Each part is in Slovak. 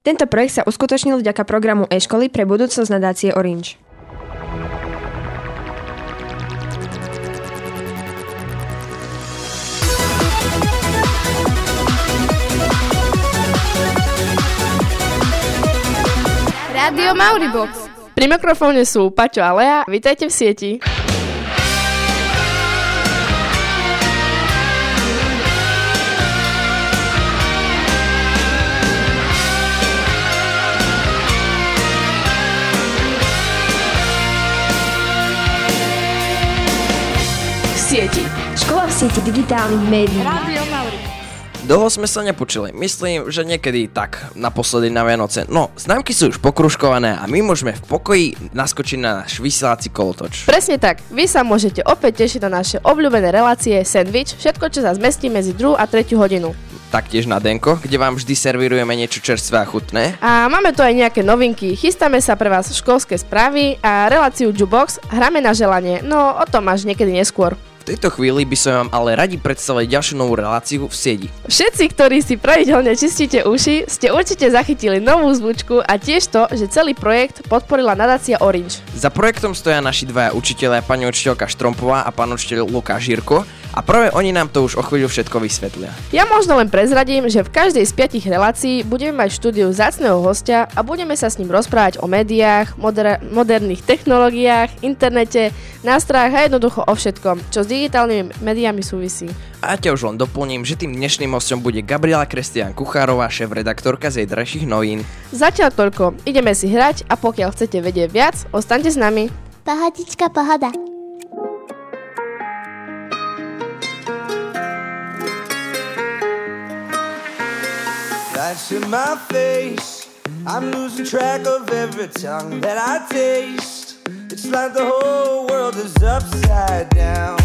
Tento projekt sa uskutočnil vďaka programu e-školy pre budúcnosť nadácie Orange. Rádio Mauribox. Pri mikrofóne sú Paťo a Lea. Vítajte v sieti. Sieti. Škola v sieti digitálnych médií. Rádio. Dlho sme sa nepočuli, myslím, že niekedy tak, naposledy na Vianoce. No, známky sú už pokruškované a my môžeme v pokoji naskočiť na náš vysielací kolotoč. Presne tak. Vy sa môžete opäť tešiť na naše obľúbené relácie Sandwich, všetko, čo sa zmestí medzi 2 a 3 hodinu. Taktiež na Denko, kde vám vždy servírujeme niečo čerstvé a chutné. A máme tu aj nejaké novinky. Chystáme sa pre vás školské správy a reláciu Jubox hráme na želanie, no o tom až niekedy neskôr. Tejto chvíli by som vám ale radi predstavili ďalšiu novú reláciu v siedi. Všetci, ktorí si pravidelne čistíte uši, ste určite zachytili novú zvučku a tiež to, že celý projekt podporila nadácia Orange. Za projektom stoja naši dvaja učiteľia, pani učiteľka Štrompová a pán učiteľ Lukáš Žirko a práve oni nám to už o chvíľu všetko vysvetlia. Ja možno len prezradím, že v každej z piatich relácií budeme mať štúdiu zácného hostia a budeme sa s ním rozprávať o médiách, moder- moderných technológiách, internete, nástrojoch a jednoducho o všetkom, čo s digitálnymi médiami súvisí. A ja ťa už len doplním, že tým dnešným hostom bude Gabriela Kristian Kuchárová, šéf-redaktorka z zajtrajších novín. Zatiaľ toľko, ideme si hrať a pokiaľ chcete vedieť viac, ostaňte s nami. Pohodička, pohoda. Lights in my face. I'm losing track of every tongue that I taste. It's like the whole world is upside down.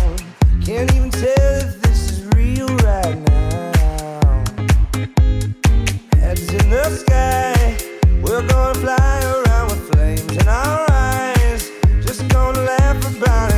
Can't even tell if this is real right now. Heads in the sky. We're gonna fly around with flames in our eyes. Just gonna laugh about it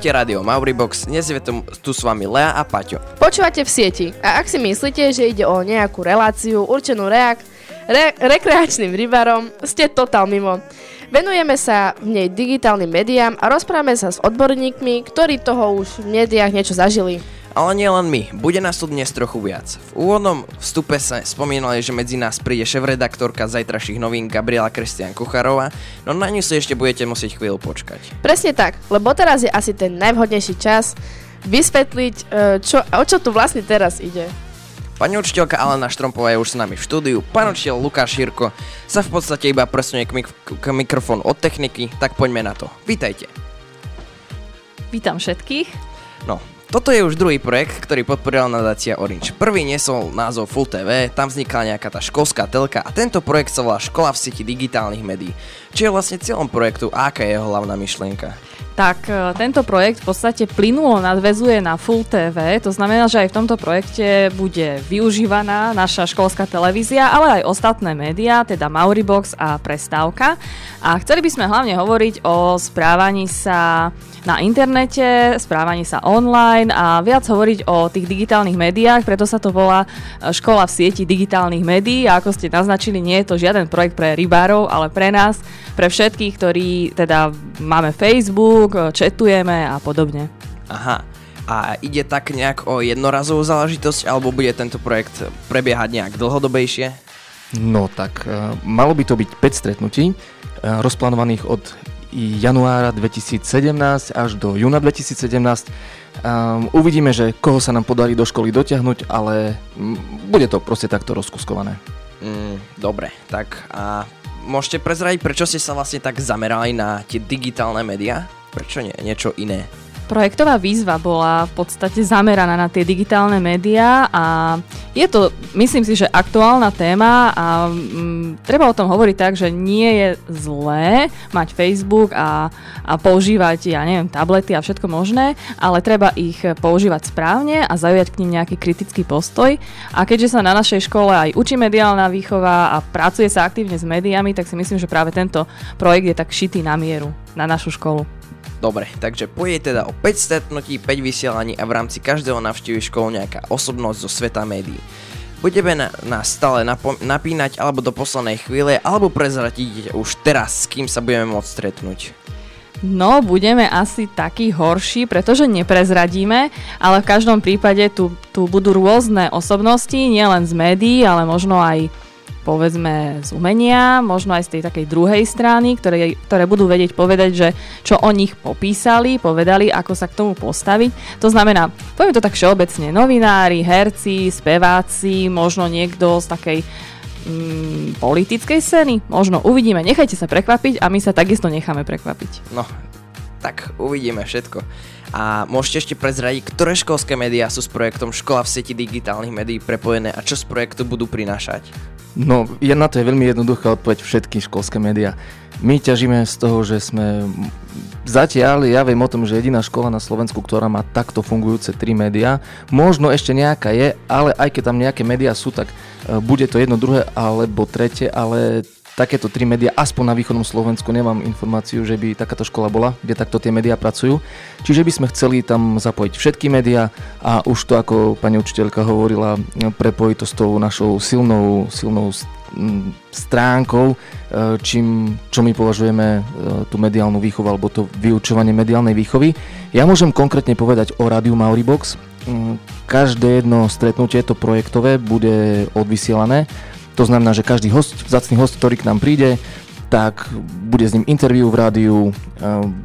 Počúvate rádio Mauribox, dnes je tu, s vami Lea a Paťo. Počúvate v sieti a ak si myslíte, že ide o nejakú reláciu určenú reak- re- rekreačným rybárom, ste totál mimo. Venujeme sa v nej digitálnym médiám a rozprávame sa s odborníkmi, ktorí toho už v médiách niečo zažili. Ale nie len my, bude nás tu dnes trochu viac. V úvodnom vstupe sa spomínali, že medzi nás príde šéf-redaktorka zajtrajších novín Gabriela Kristian Kucharová, no na ňu si ešte budete musieť chvíľu počkať. Presne tak, lebo teraz je asi ten najvhodnejší čas vysvetliť, e, čo, o čo tu vlastne teraz ide. Pani učiteľka Alena Štrompová je už s nami v štúdiu, pán učiteľ Lukáš Širko sa v podstate iba presunie k, mik- k mikrofónu od techniky, tak poďme na to. Vítajte. Vítam všetkých. No, toto je už druhý projekt, ktorý podporila nadácia Orange. Prvý nesol názov Full TV, tam vznikla nejaká tá školská telka a tento projekt sa volá Škola v sieti digitálnych médií. Čo je vlastne cieľom projektu a aká je jeho hlavná myšlienka? Tak e, tento projekt v podstate plynulo nadvezuje na Full TV, to znamená, že aj v tomto projekte bude využívaná naša školská televízia, ale aj ostatné médiá, teda Mauribox a Prestávka. A chceli by sme hlavne hovoriť o správaní sa na internete, správaní sa online a viac hovoriť o tých digitálnych médiách, preto sa to volá e, Škola v sieti digitálnych médií a ako ste naznačili, nie je to žiaden projekt pre rybárov, ale pre nás, pre všetkých, ktorí teda máme Facebook, četujeme a podobne. Aha, a ide tak nejak o jednorazovú záležitosť, alebo bude tento projekt prebiehať nejak dlhodobejšie? No tak, e, malo by to byť 5 stretnutí, e, rozplánovaných od januára 2017 až do júna 2017. Um, uvidíme, že koho sa nám podarí do školy dotiahnuť, ale bude to proste takto rozkuskované. Mm, dobre, tak a môžete prezradiť, prečo ste sa vlastne tak zamerali na tie digitálne médiá? Prečo nie niečo iné? Projektová výzva bola v podstate zameraná na tie digitálne médiá a je to, myslím si, že aktuálna téma a mm, treba o tom hovoriť tak, že nie je zlé mať Facebook a, a používať, ja neviem, tablety a všetko možné, ale treba ich používať správne a zaujať k nim nejaký kritický postoj. A keďže sa na našej škole aj učí mediálna výchova a pracuje sa aktívne s médiami, tak si myslím, že práve tento projekt je tak šitý na mieru na našu školu. Dobre, takže pôjde teda o 5 stretnutí, 5 vysielaní a v rámci každého navštívi školu nejaká osobnosť zo sveta médií. Budeme na, nás stále napo- napínať alebo do poslednej chvíle, alebo prezratiť už teraz, s kým sa budeme môcť stretnúť. No, budeme asi takí horší, pretože neprezradíme, ale v každom prípade tu, tu budú rôzne osobnosti, nielen z médií, ale možno aj povedzme z umenia, možno aj z tej takej druhej strany, ktoré, ktoré budú vedieť povedať, že čo o nich popísali, povedali, ako sa k tomu postaviť. To znamená, poviem to tak všeobecne, novinári, herci, speváci, možno niekto z takej mm, politickej scény, možno uvidíme, nechajte sa prekvapiť a my sa takisto necháme prekvapiť. No, tak uvidíme všetko. A môžete ešte prezradiť, ktoré školské médiá sú s projektom Škola v sieti digitálnych médií prepojené a čo z projektu budú prinášať? No, je na to je veľmi jednoduchá odpoveď všetky školské médiá. My ťažíme z toho, že sme zatiaľ, ja viem o tom, že jediná škola na Slovensku, ktorá má takto fungujúce tri médiá, možno ešte nejaká je, ale aj keď tam nejaké médiá sú, tak e, bude to jedno, druhé alebo tretie, ale takéto tri médiá, aspoň na východnom Slovensku, nemám informáciu, že by takáto škola bola, kde takto tie médiá pracujú. Čiže by sme chceli tam zapojiť všetky médiá a už to, ako pani učiteľka hovorila, prepojiť to s tou našou silnou, silnou stránkou, e, čím, čo my považujeme e, tú mediálnu výchovu alebo to vyučovanie mediálnej výchovy. Ja môžem konkrétne povedať o rádiu Mauribox. Každé jedno stretnutie to projektové bude odvysielané to znamená, že každý host, vzácný host, ktorý k nám príde, tak bude s ním interview v rádiu, ehm,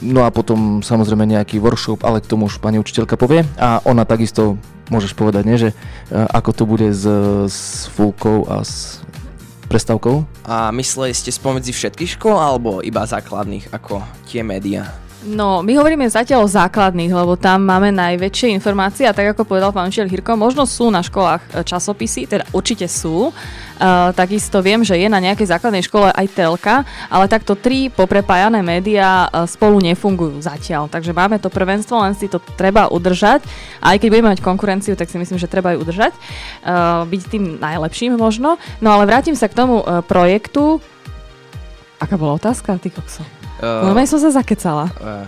no a potom samozrejme nejaký workshop, ale k tomu už pani učiteľka povie a ona takisto môžeš povedať, nie, že e, ako to bude s, s fúlkou a s prestavkou. A mysleli ste spomedzi všetkých škôl alebo iba základných ako tie médiá? No, my hovoríme zatiaľ o základných, lebo tam máme najväčšie informácie a tak ako povedal pán učiteľ Hirko, možno sú na školách e, časopisy, teda určite sú. Uh, takisto viem, že je na nejakej základnej škole aj telka, ale takto tri poprepájané médiá uh, spolu nefungujú zatiaľ. Takže máme to prvenstvo, len si to treba udržať. A aj keď budeme mať konkurenciu, tak si myslím, že treba ju udržať. Uh, byť tým najlepším možno. No ale vrátim sa k tomu projektu. Aká bola otázka, ty kokso? Uh, no, som sa zakecala. Uh,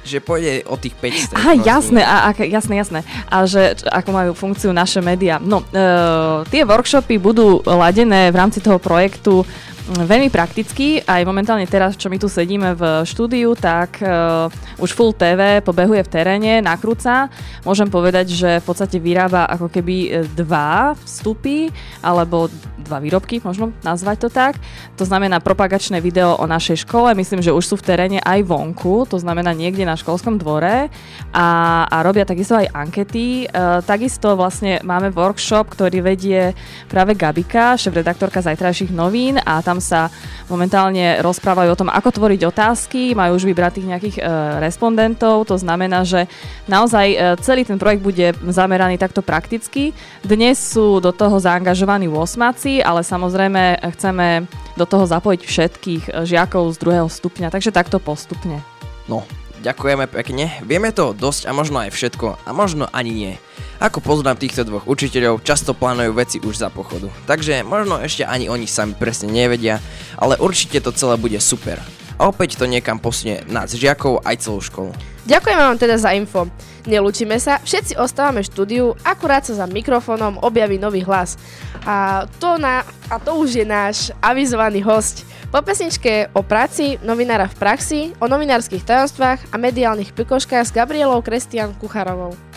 že pôjde o tých 5 Aha, jasné, a, a, jasné, jasné. A že ako majú funkciu naše médiá. No, uh, tie workshopy budú ladené v rámci toho projektu veľmi praktický. Aj momentálne teraz, čo my tu sedíme v štúdiu, tak uh, už Full TV pobehuje v teréne, nakrúca. Môžem povedať, že v podstate vyrába ako keby e, dva vstupy, alebo dva výrobky, možno nazvať to tak. To znamená propagačné video o našej škole. Myslím, že už sú v teréne aj vonku, to znamená niekde na školskom dvore a, a robia takisto aj ankety. Uh, takisto vlastne máme workshop, ktorý vedie práve Gabika, šéf-redaktorka zajtrajších novín a tam sa momentálne rozprávajú o tom, ako tvoriť otázky, majú už vybratých nejakých e, respondentov, to znamená, že naozaj e, celý ten projekt bude zameraný takto prakticky. Dnes sú do toho zaangažovaní 8, ale samozrejme chceme do toho zapojiť všetkých e, žiakov z druhého stupňa, takže takto postupne. No, ďakujeme pekne. Vieme to dosť a možno aj všetko a možno ani nie. Ako poznám týchto dvoch učiteľov, často plánujú veci už za pochodu. Takže možno ešte ani oni sami presne nevedia, ale určite to celé bude super. A opäť to niekam posunie nás žiakov aj celú školu. Ďakujeme vám teda za info. Nelúčime sa, všetci ostávame v štúdiu, akurát sa za mikrofónom objaví nový hlas. A to, na, a to už je náš avizovaný host. Po pesničke o práci novinára v praxi, o novinárskych tajomstvách a mediálnych pikoškách s Gabrielou Krestian Kucharovou.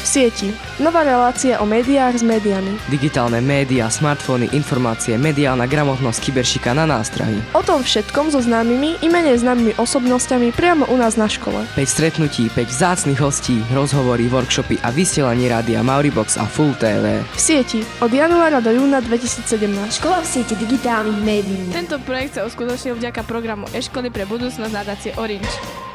V sieti. Nová relácia o médiách s médiami. Digitálne médiá, smartfóny, informácie, mediálna gramotnosť, kyberšika na nástrahy. O tom všetkom so známymi i menej známymi osobnostiami priamo u nás na škole. 5 stretnutí, 5 vzácnych hostí, rozhovory, workshopy a vysielanie rádia Mauribox a Full TV. V sieti. Od januára do júna 2017. Škola v sieti digitálnych médií. Tento projekt sa uskutočnil vďaka programu e-školy pre budúcnosť nadácie Orange.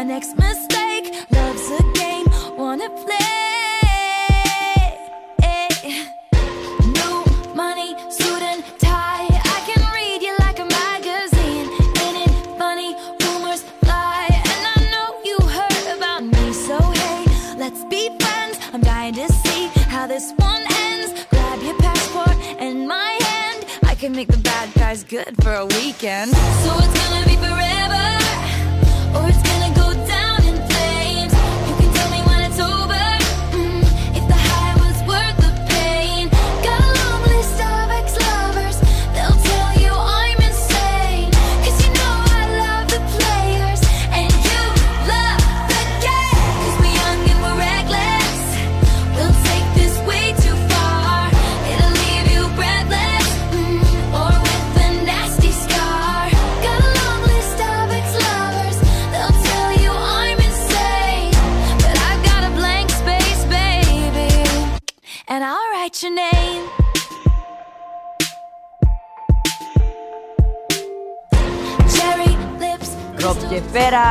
My next mistake. Love's a game, wanna play. New money, suit and tie. I can read you like a magazine. Ain't it funny? Rumors fly, and I know you heard about me. So hey, let's be friends. I'm dying to see how this one ends. Grab your passport and my hand. I can make the bad guys good for a weekend. So it's gonna be forever,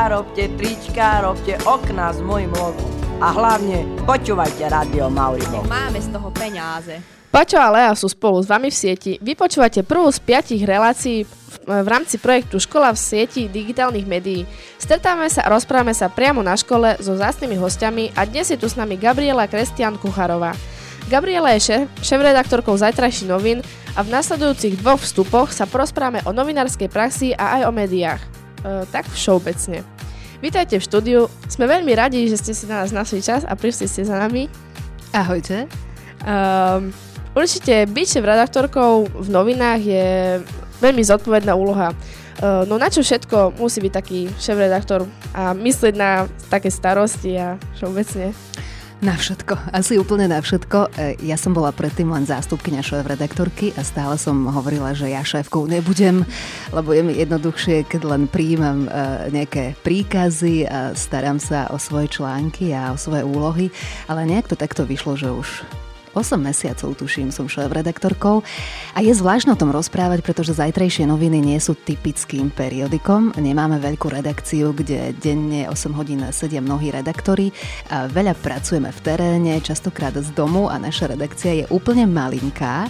robte trička, robte okna s mojim logom. A hlavne počúvajte Radio Mauribox. Máme z toho peňáze. Paťo a Lea sú spolu s vami v sieti. Vypočúvate prvú z piatich relácií v, v rámci projektu Škola v sieti digitálnych médií. Stretávame sa a rozprávame sa priamo na škole so zástnymi hostiami a dnes je tu s nami Gabriela Krestian Kucharová. Gabriela je šéf, šéf-redaktorkou Zajtrajší novín a v nasledujúcich dvoch vstupoch sa porozprávame o novinárskej praxi a aj o médiách. E, tak všeobecne. Vítajte v štúdiu, sme veľmi radi, že ste si na nás našli čas a prišli ste za nami. Ahojte. Um, určite byť šéf-redaktorkou v novinách je veľmi zodpovedná úloha. Uh, no na čo všetko musí byť taký šéf-redaktor a myslieť na také starosti a všeobecne? Na všetko, asi úplne na všetko. E, Ja som bola predtým len zástupkynia šéf-redaktorky a stále som hovorila, že ja šéfkou nebudem, lebo je mi jednoduchšie, keď len príjmam e, nejaké príkazy a starám sa o svoje články a o svoje úlohy, ale nejak to takto vyšlo, že už 8 mesiacov, tuším, som šéf-redaktorkou a je zvláštne o tom rozprávať, pretože zajtrajšie noviny nie sú typickým periodikom. Nemáme veľkú redakciu, kde denne 8 hodín sedia mnohí redaktori. A veľa pracujeme v teréne, častokrát z domu a naša redakcia je úplne malinká.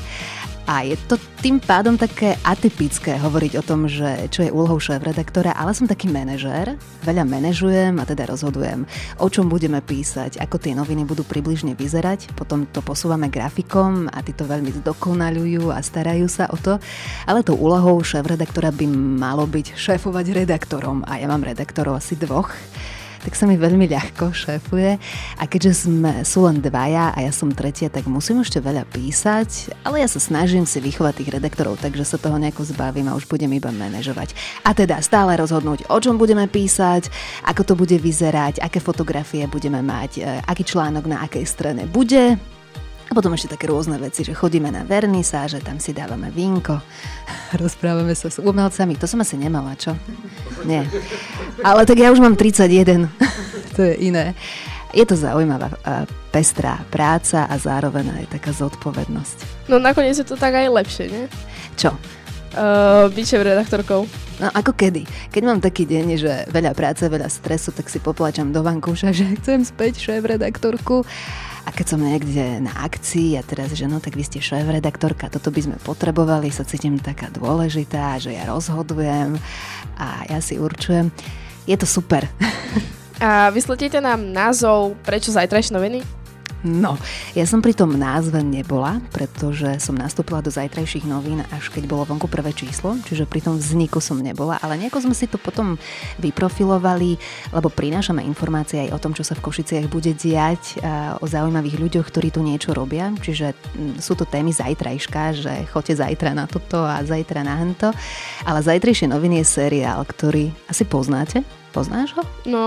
A je to tým pádom také atypické hovoriť o tom, že čo je úlohou šéf-redaktora, ale som taký manažér, veľa manažujem a teda rozhodujem, o čom budeme písať, ako tie noviny budú približne vyzerať, potom to posúvame grafikom a tí to veľmi zdokonalujú a starajú sa o to, ale tou úlohou šéf-redaktora by malo byť šéfovať redaktorom. A ja mám redaktorov asi dvoch tak sa mi veľmi ľahko šéfuje. A keďže sme, sú len dvaja a ja som tretia, tak musím ešte veľa písať, ale ja sa snažím si vychovať tých redaktorov, takže sa toho nejako zbavím a už budem iba manažovať. A teda stále rozhodnúť, o čom budeme písať, ako to bude vyzerať, aké fotografie budeme mať, e, aký článok na akej strane bude, a potom ešte také rôzne veci, že chodíme na vernisáže, tam si dávame vínko, rozprávame sa s umelcami. To som asi nemala, čo? Nie. Ale tak ja už mám 31. to je iné. Je to zaujímavá pestrá práca a zároveň aj taká zodpovednosť. No nakoniec je to tak aj lepšie, nie? Čo? Uh, byť šéf-redaktorkou. No ako kedy? Keď mám taký deň, že veľa práce, veľa stresu, tak si poplačam do vankúša, že chcem späť šéf-redaktorku. A keď som niekde na akcii a teraz, že no tak vy ste šéf-redaktorka, toto by sme potrebovali, sa cítim taká dôležitá, že ja rozhodujem a ja si určujem. Je to super. A vysvetlíte nám názov Prečo zajtrajšie noviny? No, ja som pri tom názve nebola, pretože som nastúpila do zajtrajších novín, až keď bolo vonku prvé číslo, čiže pri tom vzniku som nebola, ale nejako sme si to potom vyprofilovali, lebo prinášame informácie aj o tom, čo sa v Košiciach bude diať, o zaujímavých ľuďoch, ktorí tu niečo robia, čiže mm, sú to témy zajtrajška, že choďte zajtra na toto a zajtra na hento, ale zajtrajšie noviny je seriál, ktorý asi poznáte. Poznáš ho? No,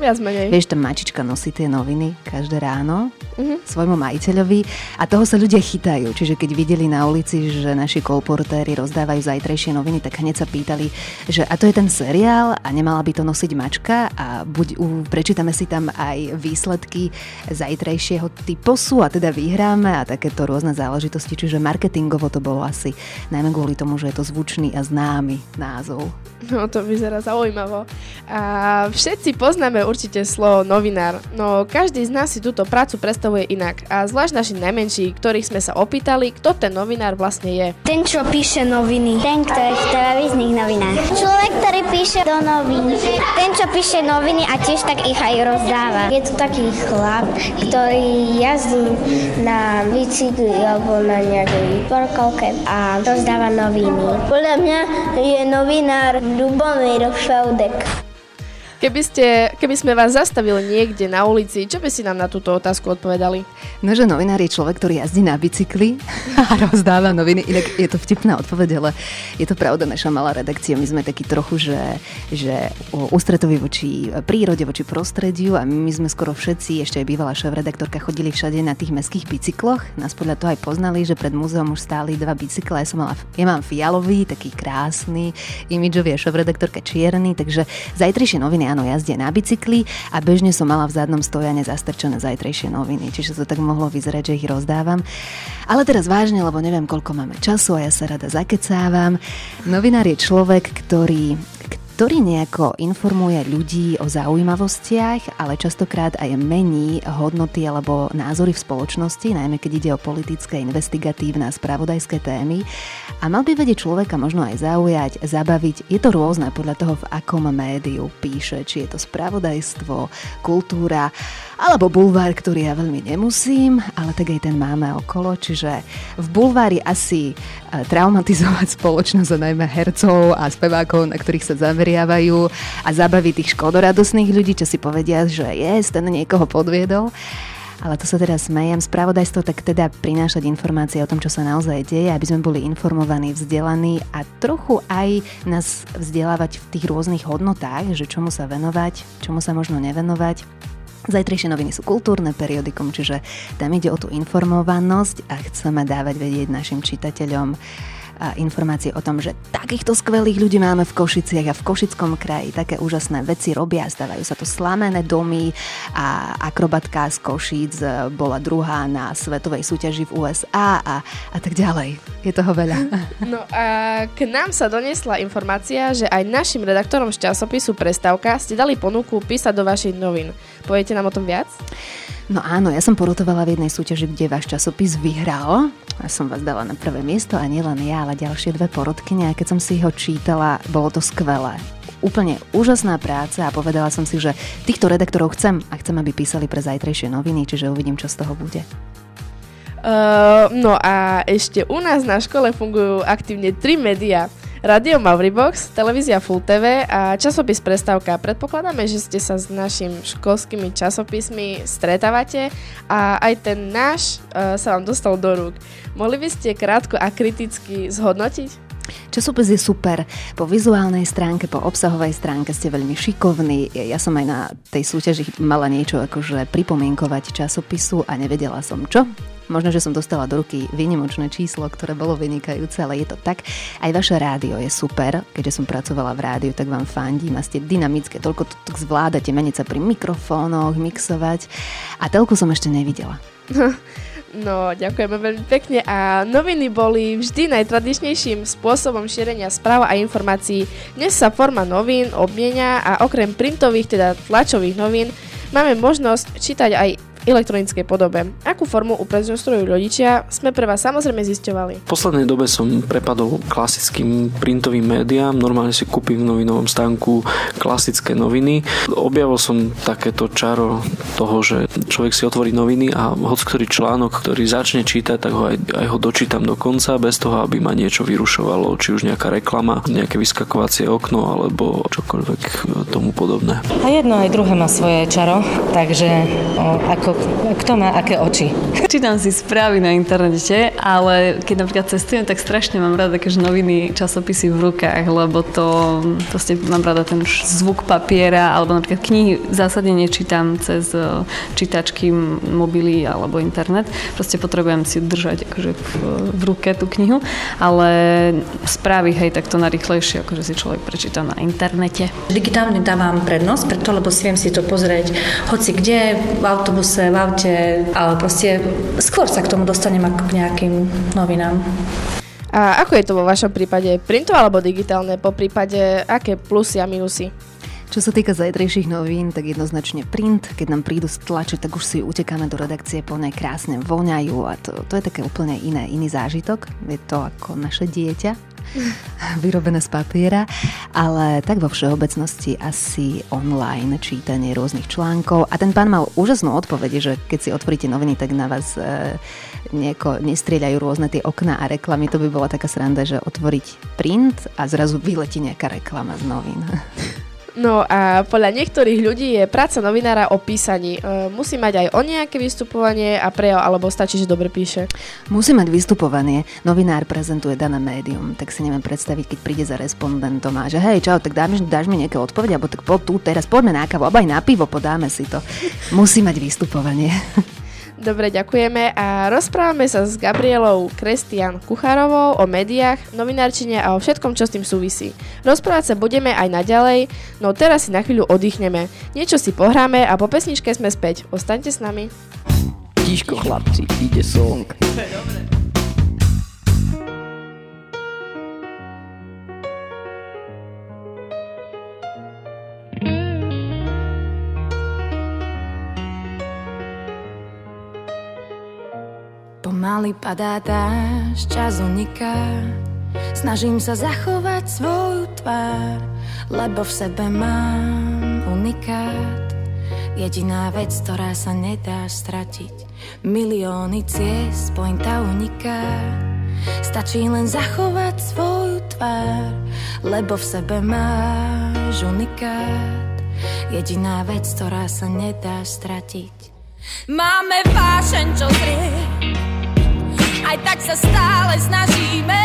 viac menej. Vieš, tam mačička nosí tie noviny každé ráno Mhm. svojmu majiteľovi a toho sa ľudia chytajú. Čiže keď videli na ulici, že naši kolportéri rozdávajú zajtrajšie noviny, tak hneď sa pýtali, že a to je ten seriál a nemala by to nosiť mačka a buď u, prečítame si tam aj výsledky zajtrajšieho typosu a teda vyhráme a takéto rôzne záležitosti. Čiže marketingovo to bolo asi najmä kvôli tomu, že je to zvučný a známy názov. No to vyzerá zaujímavo. A všetci poznáme určite slovo novinár, no každý z nás si túto prácu predstavuje inak. A zvlášť naši najmenší, ktorých sme sa opýtali, kto ten novinár vlastne je. Ten, čo píše noviny. Ten, ktorý v televíznych novinách. Človek, ktorý píše do novín. Ten, čo píše noviny a tiež tak ich aj rozdáva. Je to taký chlap, ktorý jazdí na bicykli alebo na nejakej výporkovke a rozdáva noviny. Podľa mňa je novinár Lubomír Feudek. Keby, ste, keby sme vás zastavili niekde na ulici, čo by si nám na túto otázku odpovedali? No, že novinár je človek, ktorý jazdí na bicykli a rozdáva noviny. Inak je to vtipná odpoveď, ale je to pravda, naša malá redakcia. My sme takí trochu, že, že ústretoví voči prírode, voči prostrediu a my sme skoro všetci, ešte aj bývalá šéf-redaktorka, chodili všade na tých meských bicykloch. Nás podľa toho aj poznali, že pred múzeum už stáli dva bicykle. Ja, som mala, ja mám fialový, taký krásny, imidžový a šéf-redaktorka čierny, takže zajtrajšie noviny áno, jazdia na bicykli a bežne som mala v zadnom stojane zastrčené zajtrajšie noviny, čiže to tak mohlo vyzerať, že ich rozdávam. Ale teraz vážne, lebo neviem, koľko máme času a ja sa rada zakecávam. Novinár je človek, ktorý, ktorý nejako informuje ľudí o zaujímavostiach, ale častokrát aj mení hodnoty alebo názory v spoločnosti, najmä keď ide o politické, investigatívne a spravodajské témy. A mal by vedieť človeka možno aj zaujať, zabaviť. Je to rôzne podľa toho, v akom médiu píše, či je to spravodajstvo, kultúra, alebo bulvár, ktorý ja veľmi nemusím, ale tak aj ten máme okolo, čiže v bulvári asi e, traumatizovať spoločnosť a najmä hercov a spevákov, na ktorých sa zameriavajú a zabaviť tých škodoradosných ľudí, čo si povedia, že je, ten niekoho podviedol. Ale to sa teraz smejem. Spravodajstvo tak teda prinášať informácie o tom, čo sa naozaj deje, aby sme boli informovaní, vzdelaní a trochu aj nás vzdelávať v tých rôznych hodnotách, že čomu sa venovať, čomu sa možno nevenovať. Zajtrajšie noviny sú kultúrne periodikum, čiže tam ide o tú informovanosť a chceme dávať vedieť našim čitateľom informácie o tom, že takýchto skvelých ľudí máme v Košiciach a v Košickom kraji. Také úžasné veci robia, stávajú sa to slamené domy a akrobatka z Košic e, bola druhá na svetovej súťaži v USA a, a tak ďalej. Je toho veľa. No a k nám sa doniesla informácia, že aj našim redaktorom z časopisu Prestavka ste dali ponuku písať do vašich novín. Poviete nám o tom viac? No áno, ja som porotovala v jednej súťaži, kde váš časopis vyhral. A som vás dala na prvé miesto a nielen ja, ale ďalšie dve porodkyne. A keď som si ho čítala, bolo to skvelé. Úplne úžasná práca a povedala som si, že týchto redaktorov chcem a chcem, aby písali pre zajtrajšie noviny, čiže uvidím, čo z toho bude. Uh, no a ešte u nás na škole fungujú aktívne tri médiá. Radio Mauribox, televízia Full TV a časopis Prestávka. Predpokladáme, že ste sa s našimi školskými časopismi stretávate a aj ten náš uh, sa vám dostal do rúk. Mohli by ste krátko a kriticky zhodnotiť? Časopis je super. Po vizuálnej stránke, po obsahovej stránke ste veľmi šikovní. Ja som aj na tej súťaži mala niečo akože pripomienkovať časopisu a nevedela som čo. Možno, že som dostala do ruky výnimočné číslo, ktoré bolo vynikajúce, ale je to tak. Aj vaše rádio je super. Keďže som pracovala v rádiu, tak vám fandím a ste dynamické, toľko to tak zvládate, meniť sa pri mikrofónoch, mixovať. A telku som ešte nevidela. No, ďakujeme veľmi pekne a noviny boli vždy najtradičnejším spôsobom šírenia správ a informácií. Dnes sa forma novín obmienia a okrem printových, teda tlačových novín, máme možnosť čítať aj elektronickej podobe. Akú formu uprednostňujú rodičia, sme pre vás samozrejme zisťovali. V poslednej dobe som prepadol klasickým printovým médiám, normálne si kúpim v novinovom stánku klasické noviny. Objavil som takéto čaro toho, že človek si otvorí noviny a hoď ktorý článok, ktorý začne čítať, tak ho aj, aj ho dočítam do konca, bez toho, aby ma niečo vyrušovalo, či už nejaká reklama, nejaké vyskakovacie okno alebo čokoľvek tomu podobné. A jedno aj druhé má svoje čaro, takže o, ako, kto má aké oči. Čítam si správy na internete, ale keď napríklad cestujem, tak strašne mám rada akože noviny, časopisy v rukách, lebo to proste mám rada ten zvuk papiera, alebo napríklad knihy zásadne nečítam cez e, čítačky, mobily alebo internet. Proste potrebujem si držať akože v, v ruke tú knihu, ale správy, hej, tak to najrychlejšie, akože si človek prečíta na internete. Digitálne dávam prednosť, preto lebo si viem si to pozrieť hoci kde, v autobuse, v aute, ale proste skôr sa k tomu dostanem ako k nejakým novinám. A ako je to vo vašom prípade? Printové alebo digitálne? Po prípade, aké plusy a minusy? Čo sa týka zajtrajších novín, tak jednoznačne print. Keď nám prídu z tlače, tak už si utekáme do redakcie, plne krásne voňajú a to, to je také úplne iné, iný zážitok. Je to ako naše dieťa, vyrobené z papiera, ale tak vo všeobecnosti asi online čítanie rôznych článkov. A ten pán mal úžasnú odpoveď, že keď si otvoríte noviny, tak na vás e, nieko, nestrieľajú rôzne tie okná a reklamy. To by bola taká sranda, že otvoriť print a zrazu vyletí nejaká reklama z novín. No a podľa niektorých ľudí je práca novinára o písaní. E, musí mať aj o nejaké vystupovanie a prejav, alebo stačí, že dobre píše? Musí mať vystupovanie. Novinár prezentuje dané médium, tak si neviem predstaviť, keď príde za respondentom a že hej, čau, tak dáš, dáš mi nejaké odpovede, alebo tak po tu, teraz poďme na kávu, alebo aj na pivo, podáme si to. Musí mať vystupovanie. Dobre, ďakujeme a rozprávame sa s Gabrielou Krestian Kuchárovou o médiách, novinárčine a o všetkom, čo s tým súvisí. Rozprávať sa budeme aj naďalej, no teraz si na chvíľu oddychneme. Niečo si pohráme a po pesničke sme späť. Ostaňte s nami. Tiško chlapci, ide song. Pomaly padá dáž, čas uniká. Snažím sa zachovať svoju tvár Lebo v sebe mám unikát. Jediná vec, ktorá sa nedá stratiť Milióny ciest, pointa uniká. Stačí len zachovať svoju tvár Lebo v sebe máš unikát. Jediná vec, ktorá sa nedá stratiť. Máme vášeň, čo zrie aj tak sa stále snažíme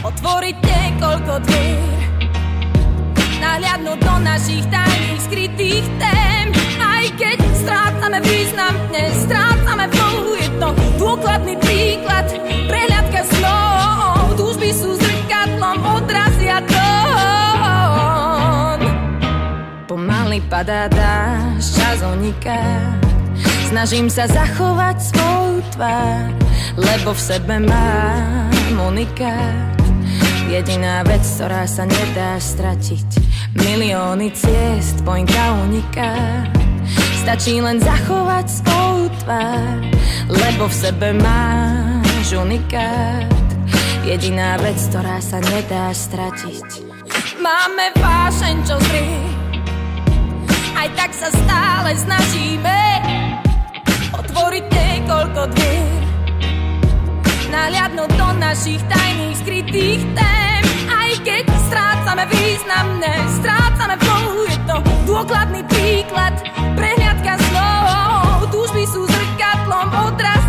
otvoriť niekoľko dvier. Nahliadnúť do našich tajných skrytých tém. Aj keď strácame význam, dnes strácame flow. Je to dôkladný príklad, prehľadka snov. Túžby sú zrkadlom, odrazia tón. Pomaly padá dáš, čas uniká. Snažím sa zachovať svoju tvár lebo v sebe mám unikát. Jediná vec, ktorá sa nedá stratiť, milióny ciest, pointa uniká. Stačí len zachovať svoju tvár, lebo v sebe máš unikát. Jediná vec, ktorá sa nedá stratiť. Máme vášeň, čo zrie, aj tak sa stále snažíme otvoriť niekoľko dvier nahliadnúť do našich tajných skrytých tém. Aj keď strácame významné, strácame flow, je to dôkladný príklad, prehliadka slov, túžby sú zrkadlom, odrazia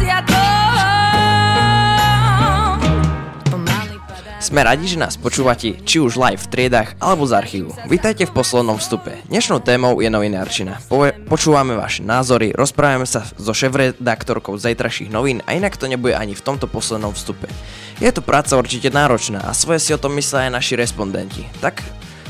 Sme radi, že nás počúvate či už live v triedách alebo z archívu. Vítajte v poslednom vstupe. Dnešnou témou je novinárčina. Po- počúvame vaše názory, rozprávame sa so šéf-redaktorkou zajtrajších novín a inak to nebude ani v tomto poslednom vstupe. Je to práca určite náročná a svoje si o tom myslia aj naši respondenti. Tak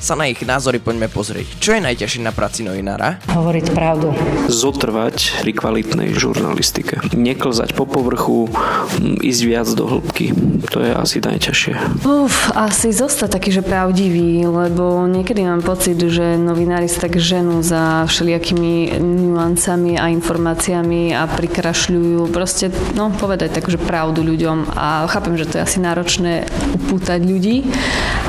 sa na ich názory poďme pozrieť. Čo je najťažšie na práci novinára? Hovoriť pravdu. Zotrvať pri kvalitnej žurnalistike. Neklzať po povrchu, mm, ísť viac do hĺbky. To je asi najťažšie. Uf, asi zostať taký, že pravdivý, lebo niekedy mám pocit, že novinári sa tak ženú za všelijakými nuancami a informáciami a prikrašľujú proste, no povedať tak, že pravdu ľuďom a chápem, že to je asi náročné upútať ľudí,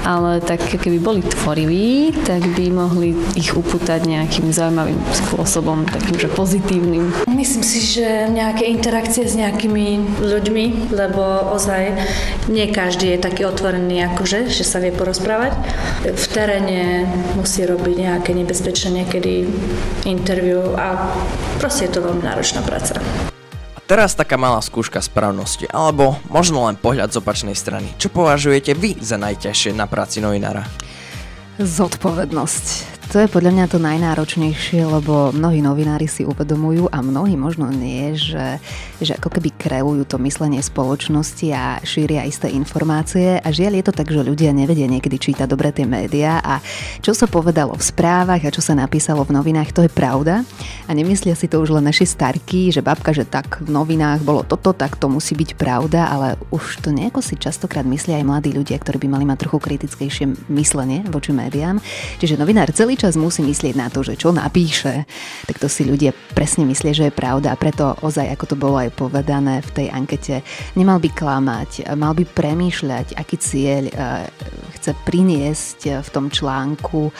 ale tak keby boli tvoriví, tak by mohli ich upútať nejakým zaujímavým spôsobom, takým, že pozitívnym. Myslím si, že nejaké interakcie s nejakými ľuďmi, lebo ozaj nie každý je taký otvorený akože, že sa vie porozprávať. V teréne musí robiť nejaké nebezpečné niekedy interview a proste je to veľmi náročná práca. Teraz taká malá skúška správnosti, alebo možno len pohľad z opačnej strany. Čo považujete vy za najťažšie na práci novinára? Zodpovednosť. To je podľa mňa to najnáročnejšie, lebo mnohí novinári si uvedomujú a mnohí možno nie, že, že ako keby kreujú to myslenie spoločnosti a šíria isté informácie. A žiaľ je to tak, že ľudia nevedia niekedy čítať dobre tie médiá. A čo sa povedalo v správach a čo sa napísalo v novinách, to je pravda. A nemyslia si to už len naši starky, že babka, že tak v novinách bolo toto, tak to musí byť pravda, ale už to nejako si častokrát myslia aj mladí ľudia, ktorí by mali mať trochu kritickejšie myslenie voči médiám. Čiže novinár celý čas musí myslieť na to, že čo napíše, tak to si ľudia presne myslia, že je pravda a preto ozaj, ako to bolo aj povedané v tej ankete, nemal by klamať, mal by premýšľať, aký cieľ eh, chce priniesť v tom článku.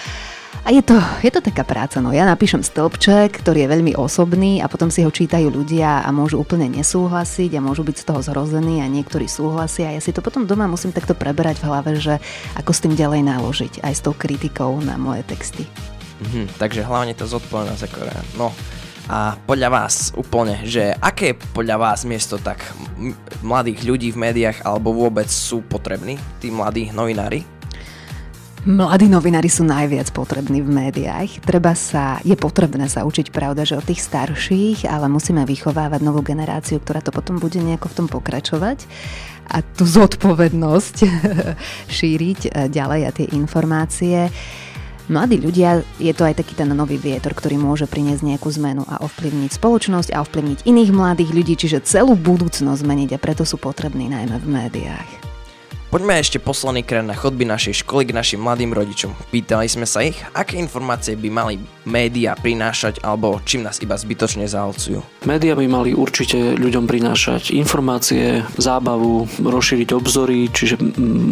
A je to, je to taká práca, no ja napíšem stĺpček, ktorý je veľmi osobný a potom si ho čítajú ľudia a môžu úplne nesúhlasiť a môžu byť z toho zrození a niektorí súhlasia a ja si to potom doma musím takto preberať v hlave, že ako s tým ďalej naložiť aj s tou kritikou na moje texty. Mhm, takže hlavne to zodpovednosť ako No a podľa vás úplne, že aké je podľa vás miesto tak mladých ľudí v médiách alebo vôbec sú potrební, tí mladí novinári? Mladí novinári sú najviac potrební v médiách. Treba sa, je potrebné sa učiť pravda, že od tých starších, ale musíme vychovávať novú generáciu, ktorá to potom bude nejako v tom pokračovať a tú zodpovednosť šíriť e, ďalej a tie informácie. Mladí ľudia, je to aj taký ten nový vietor, ktorý môže priniesť nejakú zmenu a ovplyvniť spoločnosť a ovplyvniť iných mladých ľudí, čiže celú budúcnosť zmeniť a preto sú potrební najmä v médiách. Poďme ešte posledný krát na chodby našej školy k našim mladým rodičom. Pýtali sme sa ich, aké informácie by mali médiá prinášať alebo čím nás iba zbytočne zahlcujú. Média by mali určite ľuďom prinášať informácie, zábavu, rozšíriť obzory, čiže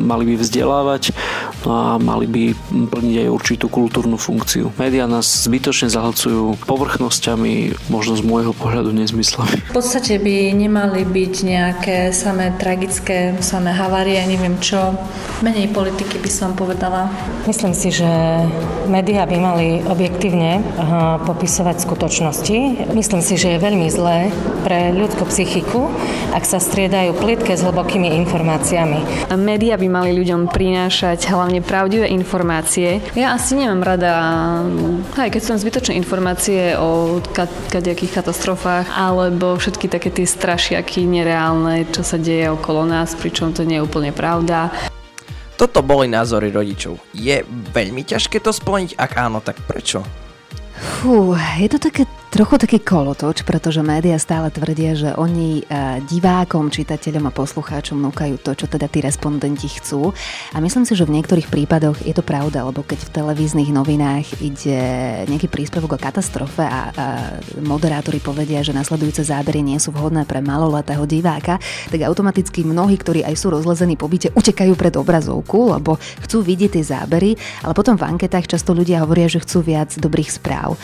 mali by vzdelávať a mali by plniť aj určitú kultúrnu funkciu. Média nás zbytočne zahlcujú povrchnosťami, možno z môjho pohľadu nezmyslami. V podstate by nemali byť nejaké samé tragické, samé havárie, neviem čo. Menej politiky by som povedala. Myslím si, že médiá by mali objektívne uh, popisovať skutočnosti. Myslím si, že je veľmi zlé pre ľudskú psychiku, ak sa striedajú plitké s hlbokými informáciami. A médiá by mali ľuďom prinášať hlavne pravdivé informácie. Ja asi nemám rada, aj keď som zbytočné informácie o ka- kadejakých katastrofách, alebo všetky také tie strašiaky nereálne, čo sa deje okolo nás, pričom to nie je úplne pravda. Toto boli názory rodičov. Je veľmi ťažké to splniť? Ak áno, tak prečo? Fú, je to také trochu taký kolotoč, pretože médiá stále tvrdia, že oni e, divákom, čitateľom a poslucháčom núkajú to, čo teda tí respondenti chcú. A myslím si, že v niektorých prípadoch je to pravda, lebo keď v televíznych novinách ide nejaký príspevok o katastrofe a, a moderátori povedia, že nasledujúce zábery nie sú vhodné pre maloletého diváka, tak automaticky mnohí, ktorí aj sú rozlezení po byte, utekajú pred obrazovku, lebo chcú vidieť tie zábery, ale potom v anketách často ľudia hovoria, že chcú viac dobrých správ.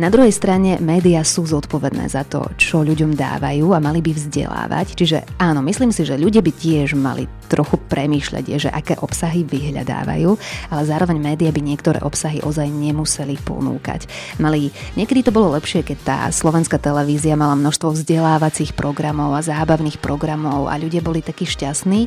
Na druhej strane médiá sú zodpovedné za to, čo ľuďom dávajú a mali by vzdelávať. Čiže áno, myslím si, že ľudia by tiež mali trochu premýšľať, že aké obsahy vyhľadávajú, ale zároveň médiá by niektoré obsahy ozaj nemuseli ponúkať. Mali, niekedy to bolo lepšie, keď tá slovenská televízia mala množstvo vzdelávacích programov a zábavných programov a ľudia boli takí šťastní,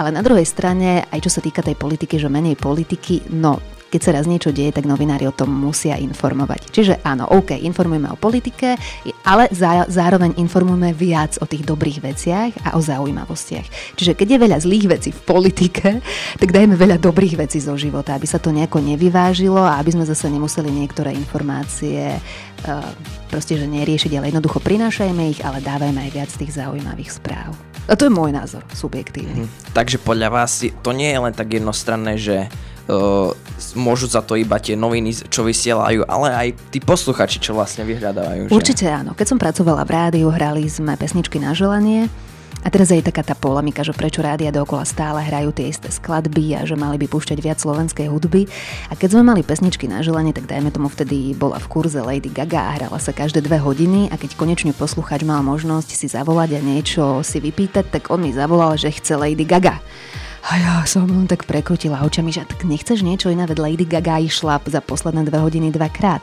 ale na druhej strane, aj čo sa týka tej politiky, že menej politiky, no keď sa raz niečo deje, tak novinári o tom musia informovať. Čiže áno, OK, informujeme o politike, ale zá, zároveň informujeme viac o tých dobrých veciach a o zaujímavostiach. Čiže keď je veľa zlých vecí v politike, tak dajme veľa dobrých vecí zo života, aby sa to nejako nevyvážilo a aby sme zase nemuseli niektoré informácie uh, proste, že neriešiť, ale jednoducho prinášajme ich, ale dávajme aj viac tých zaujímavých správ. A to je môj názor, subjektívny. Takže podľa vás to nie je len tak jednostranné, že môžu za to iba tie noviny, čo vysielajú, ale aj tí posluchači, čo vlastne vyhľadávajú. Že? Áno. Keď som pracovala v rádiu, hrali sme pesničky na želanie. A teraz je taká tá polemika, že prečo rádia dookola stále hrajú tie isté skladby a že mali by púšťať viac slovenskej hudby. A keď sme mali pesničky na želanie, tak dajme tomu vtedy bola v kurze Lady Gaga a hrala sa každé dve hodiny a keď konečne posluchač mal možnosť si zavolať a niečo si vypýtať, tak on mi zavolal, že chce Lady Gaga. A ja som len tak prekrutila očami, že tak nechceš niečo iné, veď Lady Gaga išla za posledné dve hodiny dvakrát.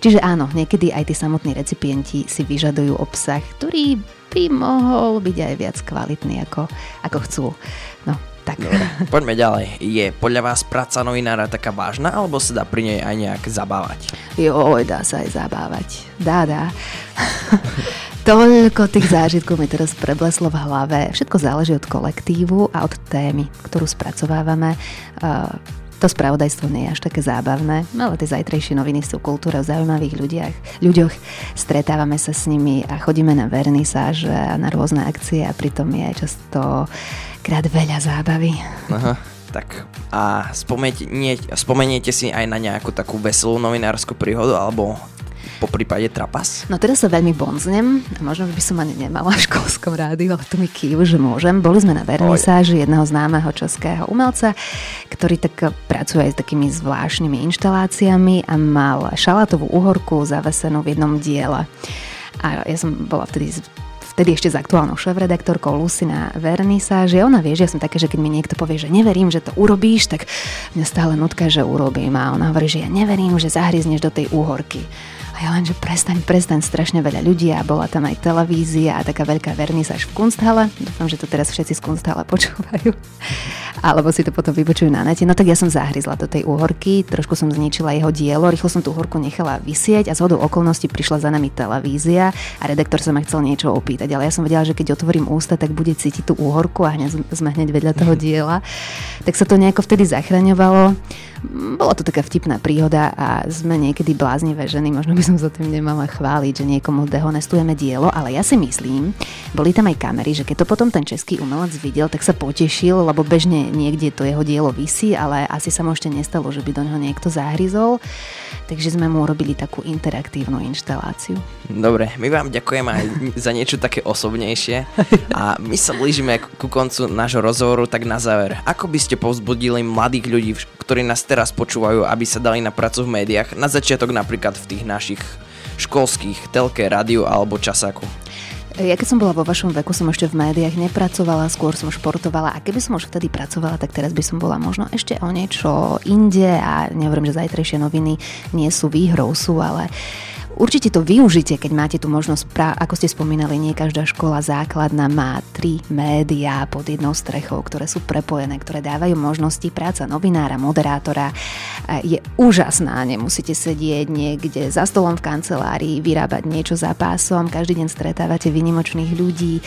Čiže áno, niekedy aj tí samotní recipienti si vyžadujú obsah, ktorý by mohol byť aj viac kvalitný, ako, ako chcú. No, tak. Dobre, poďme ďalej. Je podľa vás práca novinára taká vážna, alebo sa dá pri nej aj nejak zabávať? Joj, dá sa aj zabávať. Dá, dá. Toľko tých zážitkov mi teraz prebleslo v hlave. Všetko záleží od kolektívu a od témy, ktorú spracovávame. Uh, to spravodajstvo nie je až také zábavné, ale tie zajtrajšie noviny sú kultúra o zaujímavých ľudiach, ľuďoch. Stretávame sa s nimi a chodíme na vernisáže a na rôzne akcie a pritom je často krát veľa zábavy. Aha. Tak a spomeniete, nie, spomeniete si aj na nejakú takú veselú novinárskú príhodu, alebo po prípade trapas? No teraz sa veľmi bonznem a možno by som ani nemala v školskom rádiu, ale tu mi kýv, že môžem. Boli sme na vernisáži jedného známeho českého umelca, ktorý tak pracuje aj s takými zvláštnymi inštaláciami a mal šalátovú uhorku zavesenú v jednom diele. A ja som bola vtedy vtedy ešte s aktuálnou šéf-redaktorkou Lucy na vernisáži. Ona vie, že ja som také, že keď mi niekto povie, že neverím, že to urobíš, tak mňa stále nutka, že urobím. A ona hovorí, že ja neverím, že zahryzneš do tej úhorky. A ja len, že prestaň, prestaň, strašne veľa ľudí a bola tam aj televízia a taká veľká vernisáž v Kunsthale. Dúfam, že to teraz všetci z Kunsthale počúvajú. Alebo si to potom vypočujú na nete. No tak ja som zahryzla do tej úhorky, trošku som zničila jeho dielo, rýchlo som tú úhorku nechala vysieť a z hodou okolností prišla za nami televízia a redaktor sa ma chcel niečo opýtať. Ale ja som vedela, že keď otvorím ústa, tak bude cítiť tú úhorku a hneď sme hneď vedľa toho diela. Tak sa to nejako vtedy zachraňovalo. Bola to taká vtipná príhoda a sme niekedy bláznivé ženy, možno by som sa tým nemala chváliť, že niekomu dehonestujeme dielo, ale ja si myslím, boli tam aj kamery, že keď to potom ten český umelec videl, tak sa potešil, lebo bežne niekde to jeho dielo vysí, ale asi sa mu ešte nestalo, že by do neho niekto zahryzol. Takže sme mu urobili takú interaktívnu inštaláciu. Dobre, my vám ďakujeme aj za niečo také osobnejšie a my sa blížime ku koncu nášho rozhovoru, tak na záver, ako by ste povzbudili mladých ľudí, ktorí nás teraz počúvajú, aby sa dali na prácu v médiách, na začiatok napríklad v tých našich školských, telke, rádiu alebo časáku? Ja keď som bola vo vašom veku, som ešte v médiách nepracovala, skôr som športovala. A keby som už vtedy pracovala, tak teraz by som bola možno ešte o niečo inde. A nehovorím, že zajtrajšie noviny nie sú výhrou, sú, ale Určite to využite, keď máte tu možnosť, pra, ako ste spomínali, nie každá škola základná má tri médiá pod jednou strechou, ktoré sú prepojené, ktoré dávajú možnosti práca novinára, moderátora. Je úžasná, nemusíte sedieť niekde za stolom v kancelárii, vyrábať niečo za pásom, každý deň stretávate vynimočných ľudí,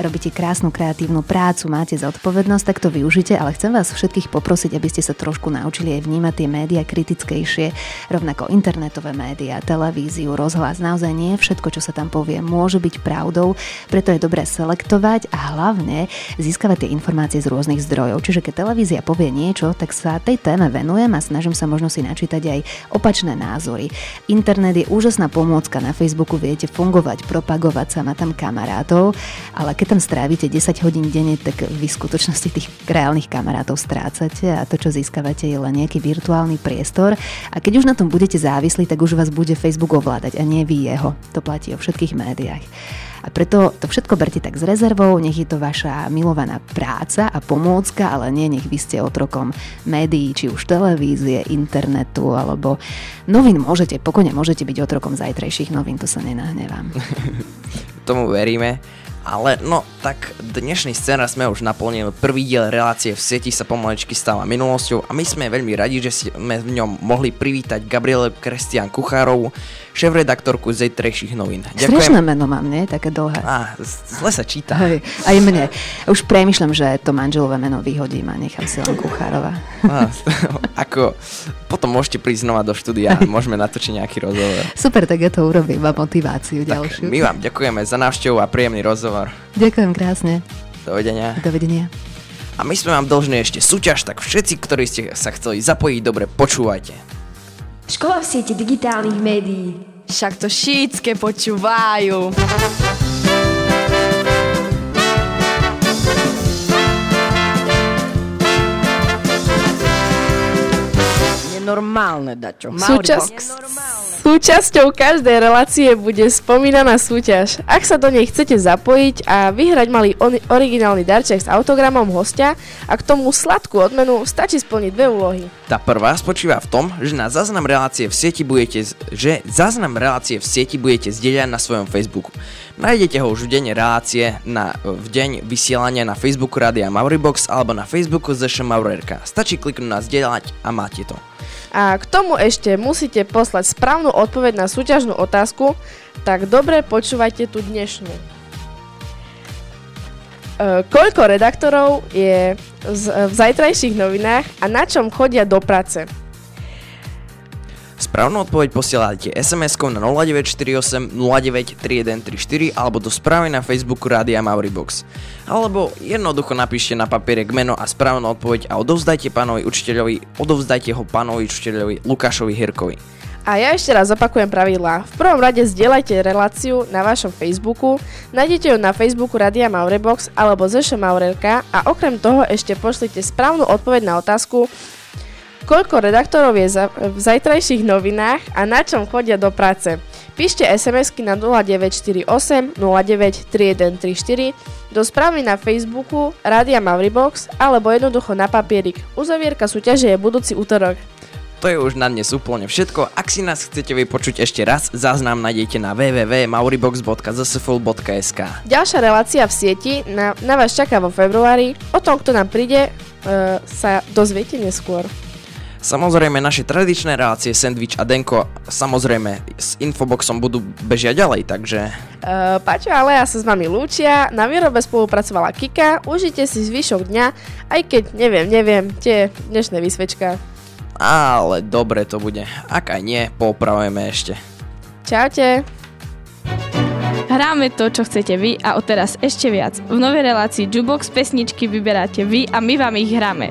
robíte krásnu kreatívnu prácu, máte zodpovednosť, tak to využite, ale chcem vás všetkých poprosiť, aby ste sa trošku naučili aj vnímať tie médiá kritickejšie, rovnako internetové médiá, televízie, televíziu, rozhlas. Naozaj nie všetko, čo sa tam povie, môže byť pravdou, preto je dobré selektovať a hlavne získavať tie informácie z rôznych zdrojov. Čiže keď televízia povie niečo, tak sa tej téme venujem a snažím sa možno si načítať aj opačné názory. Internet je úžasná pomôcka na Facebooku, viete fungovať, propagovať sa, má tam kamarátov, ale keď tam strávite 10 hodín denne, tak v skutočnosti tých reálnych kamarátov strácate a to, čo získavate, je len nejaký virtuálny priestor. A keď už na tom budete závislí, tak už vás bude Facebook ovládať a nie vy jeho. To platí o všetkých médiách. A preto to všetko berte tak s rezervou, nech je to vaša milovaná práca a pomôcka, ale nie nech vy ste otrokom médií, či už televízie, internetu alebo novín môžete, pokojne môžete byť otrokom zajtrajších novín, to sa nenahnevám. Tomu veríme. Ale no, tak dnešný scénar sme už naplnili. Prvý diel relácie v sieti sa pomaličky stáva minulosťou a my sme veľmi radi, že sme v ňom mohli privítať Gabriele Kristian Kuchárovú, šéf-redaktorku zajtrajších novín. Strašné meno mám, nie? Také dlhé. Á, zle sa číta. Hej, aj mne. Už premyšľam, že to manželové meno vyhodím a nechám si len Kuchárova. Á, ako, potom môžete prísť znova do štúdia a môžeme natočiť nejaký rozhovor. Super, tak ja to urobím, mám motiváciu tak ďalšiu. My vám ďakujeme za návštevu a príjemný rozhovor. Ďakujem krásne. Dovidenia. Dovidenia. A my sme vám dlžní ešte súťaž, tak všetci, ktorí ste sa chceli zapojiť, dobre počúvajte. Škola v sieti digitálnych médií. Však to šítske počúvajú. Nenormálne, Dačo. Súčas- Súčasťou každej relácie bude spomínaná súťaž. Ak sa do nej chcete zapojiť a vyhrať malý on- originálny darček s autogramom hostia a k tomu sladkú odmenu, stačí splniť dve úlohy. Tá prvá spočíva v tom, že na záznam relácie v sieti budete, z- že záznam relácie v sieti budete zdieľať na svojom Facebooku. Nájdete ho už v deň relácie, na, v deň vysielania na Facebooku Rádia Mauribox alebo na Facebooku ZŠ Maurerka. Stačí kliknúť na zdieľať a máte to. A k tomu ešte musíte poslať správnu odpoveď na súťažnú otázku, tak dobre počúvajte tú dnešnú. E, koľko redaktorov je v zajtrajších novinách a na čom chodia do práce? Správnu odpoveď posielajte SMS-kou na 0948 093134 alebo do správy na Facebooku Rádia Mauribox. Alebo jednoducho napíšte na papierek meno a správnu odpoveď a odovzdajte pánovi učiteľovi, odovzdajte ho pánovi učiteľovi Lukášovi Hirkovi. A ja ešte raz opakujem pravidlá. V prvom rade zdieľajte reláciu na vašom Facebooku, nájdete ju na Facebooku Radia Maurebox alebo ZŠ Maurelka a okrem toho ešte pošlite správnu odpoveď na otázku, koľko redaktorov je za, v zajtrajších novinách a na čom chodia do práce. Píšte SMS-ky na 0948 093134 do správy na Facebooku Radia Mauribox alebo jednoducho na papierik. Uzavierka súťaže je budúci útorok. To je už na dnes úplne všetko. Ak si nás chcete vypočuť ešte raz, záznam nájdete na www.mauribox.zsful.sk Ďalšia relácia v sieti na, na vás čaká vo februári. O tom, kto nám príde, e, sa dozviete neskôr. Samozrejme, naše tradičné relácie Sandwich a Denko samozrejme s Infoboxom budú bežia ďalej, takže Uh, Paťo a Lea sa s vami lúčia, na výrobe spolupracovala Kika, užite si zvyšok dňa, aj keď neviem, neviem, tie dnešné vysvečka. ale dobre to bude. Ak aj nie, popravujeme ešte. Čaute. Hráme to, čo chcete vy a odteraz ešte viac. V novej relácii Jukebox pesničky vyberáte vy a my vám ich hráme.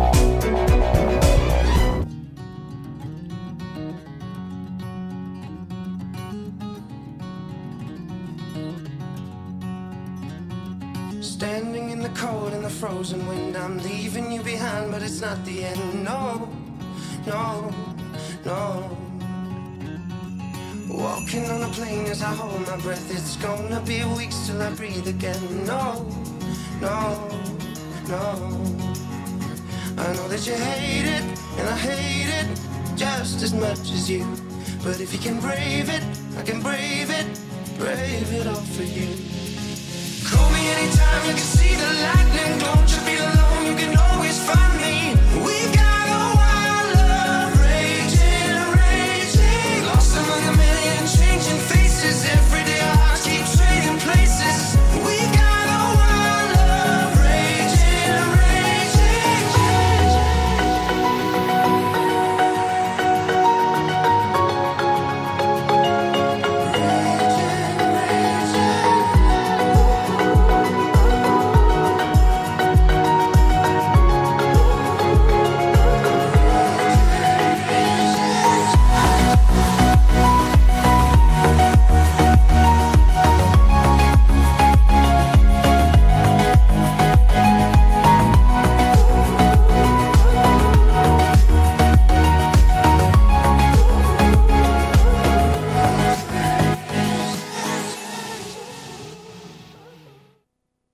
wrong. I know that you hate it, and I hate it just as much as you. But if you can brave it, I can brave it, brave it all for you. Call me anytime you can see the lightning. Don't you feel alone, you can always find me.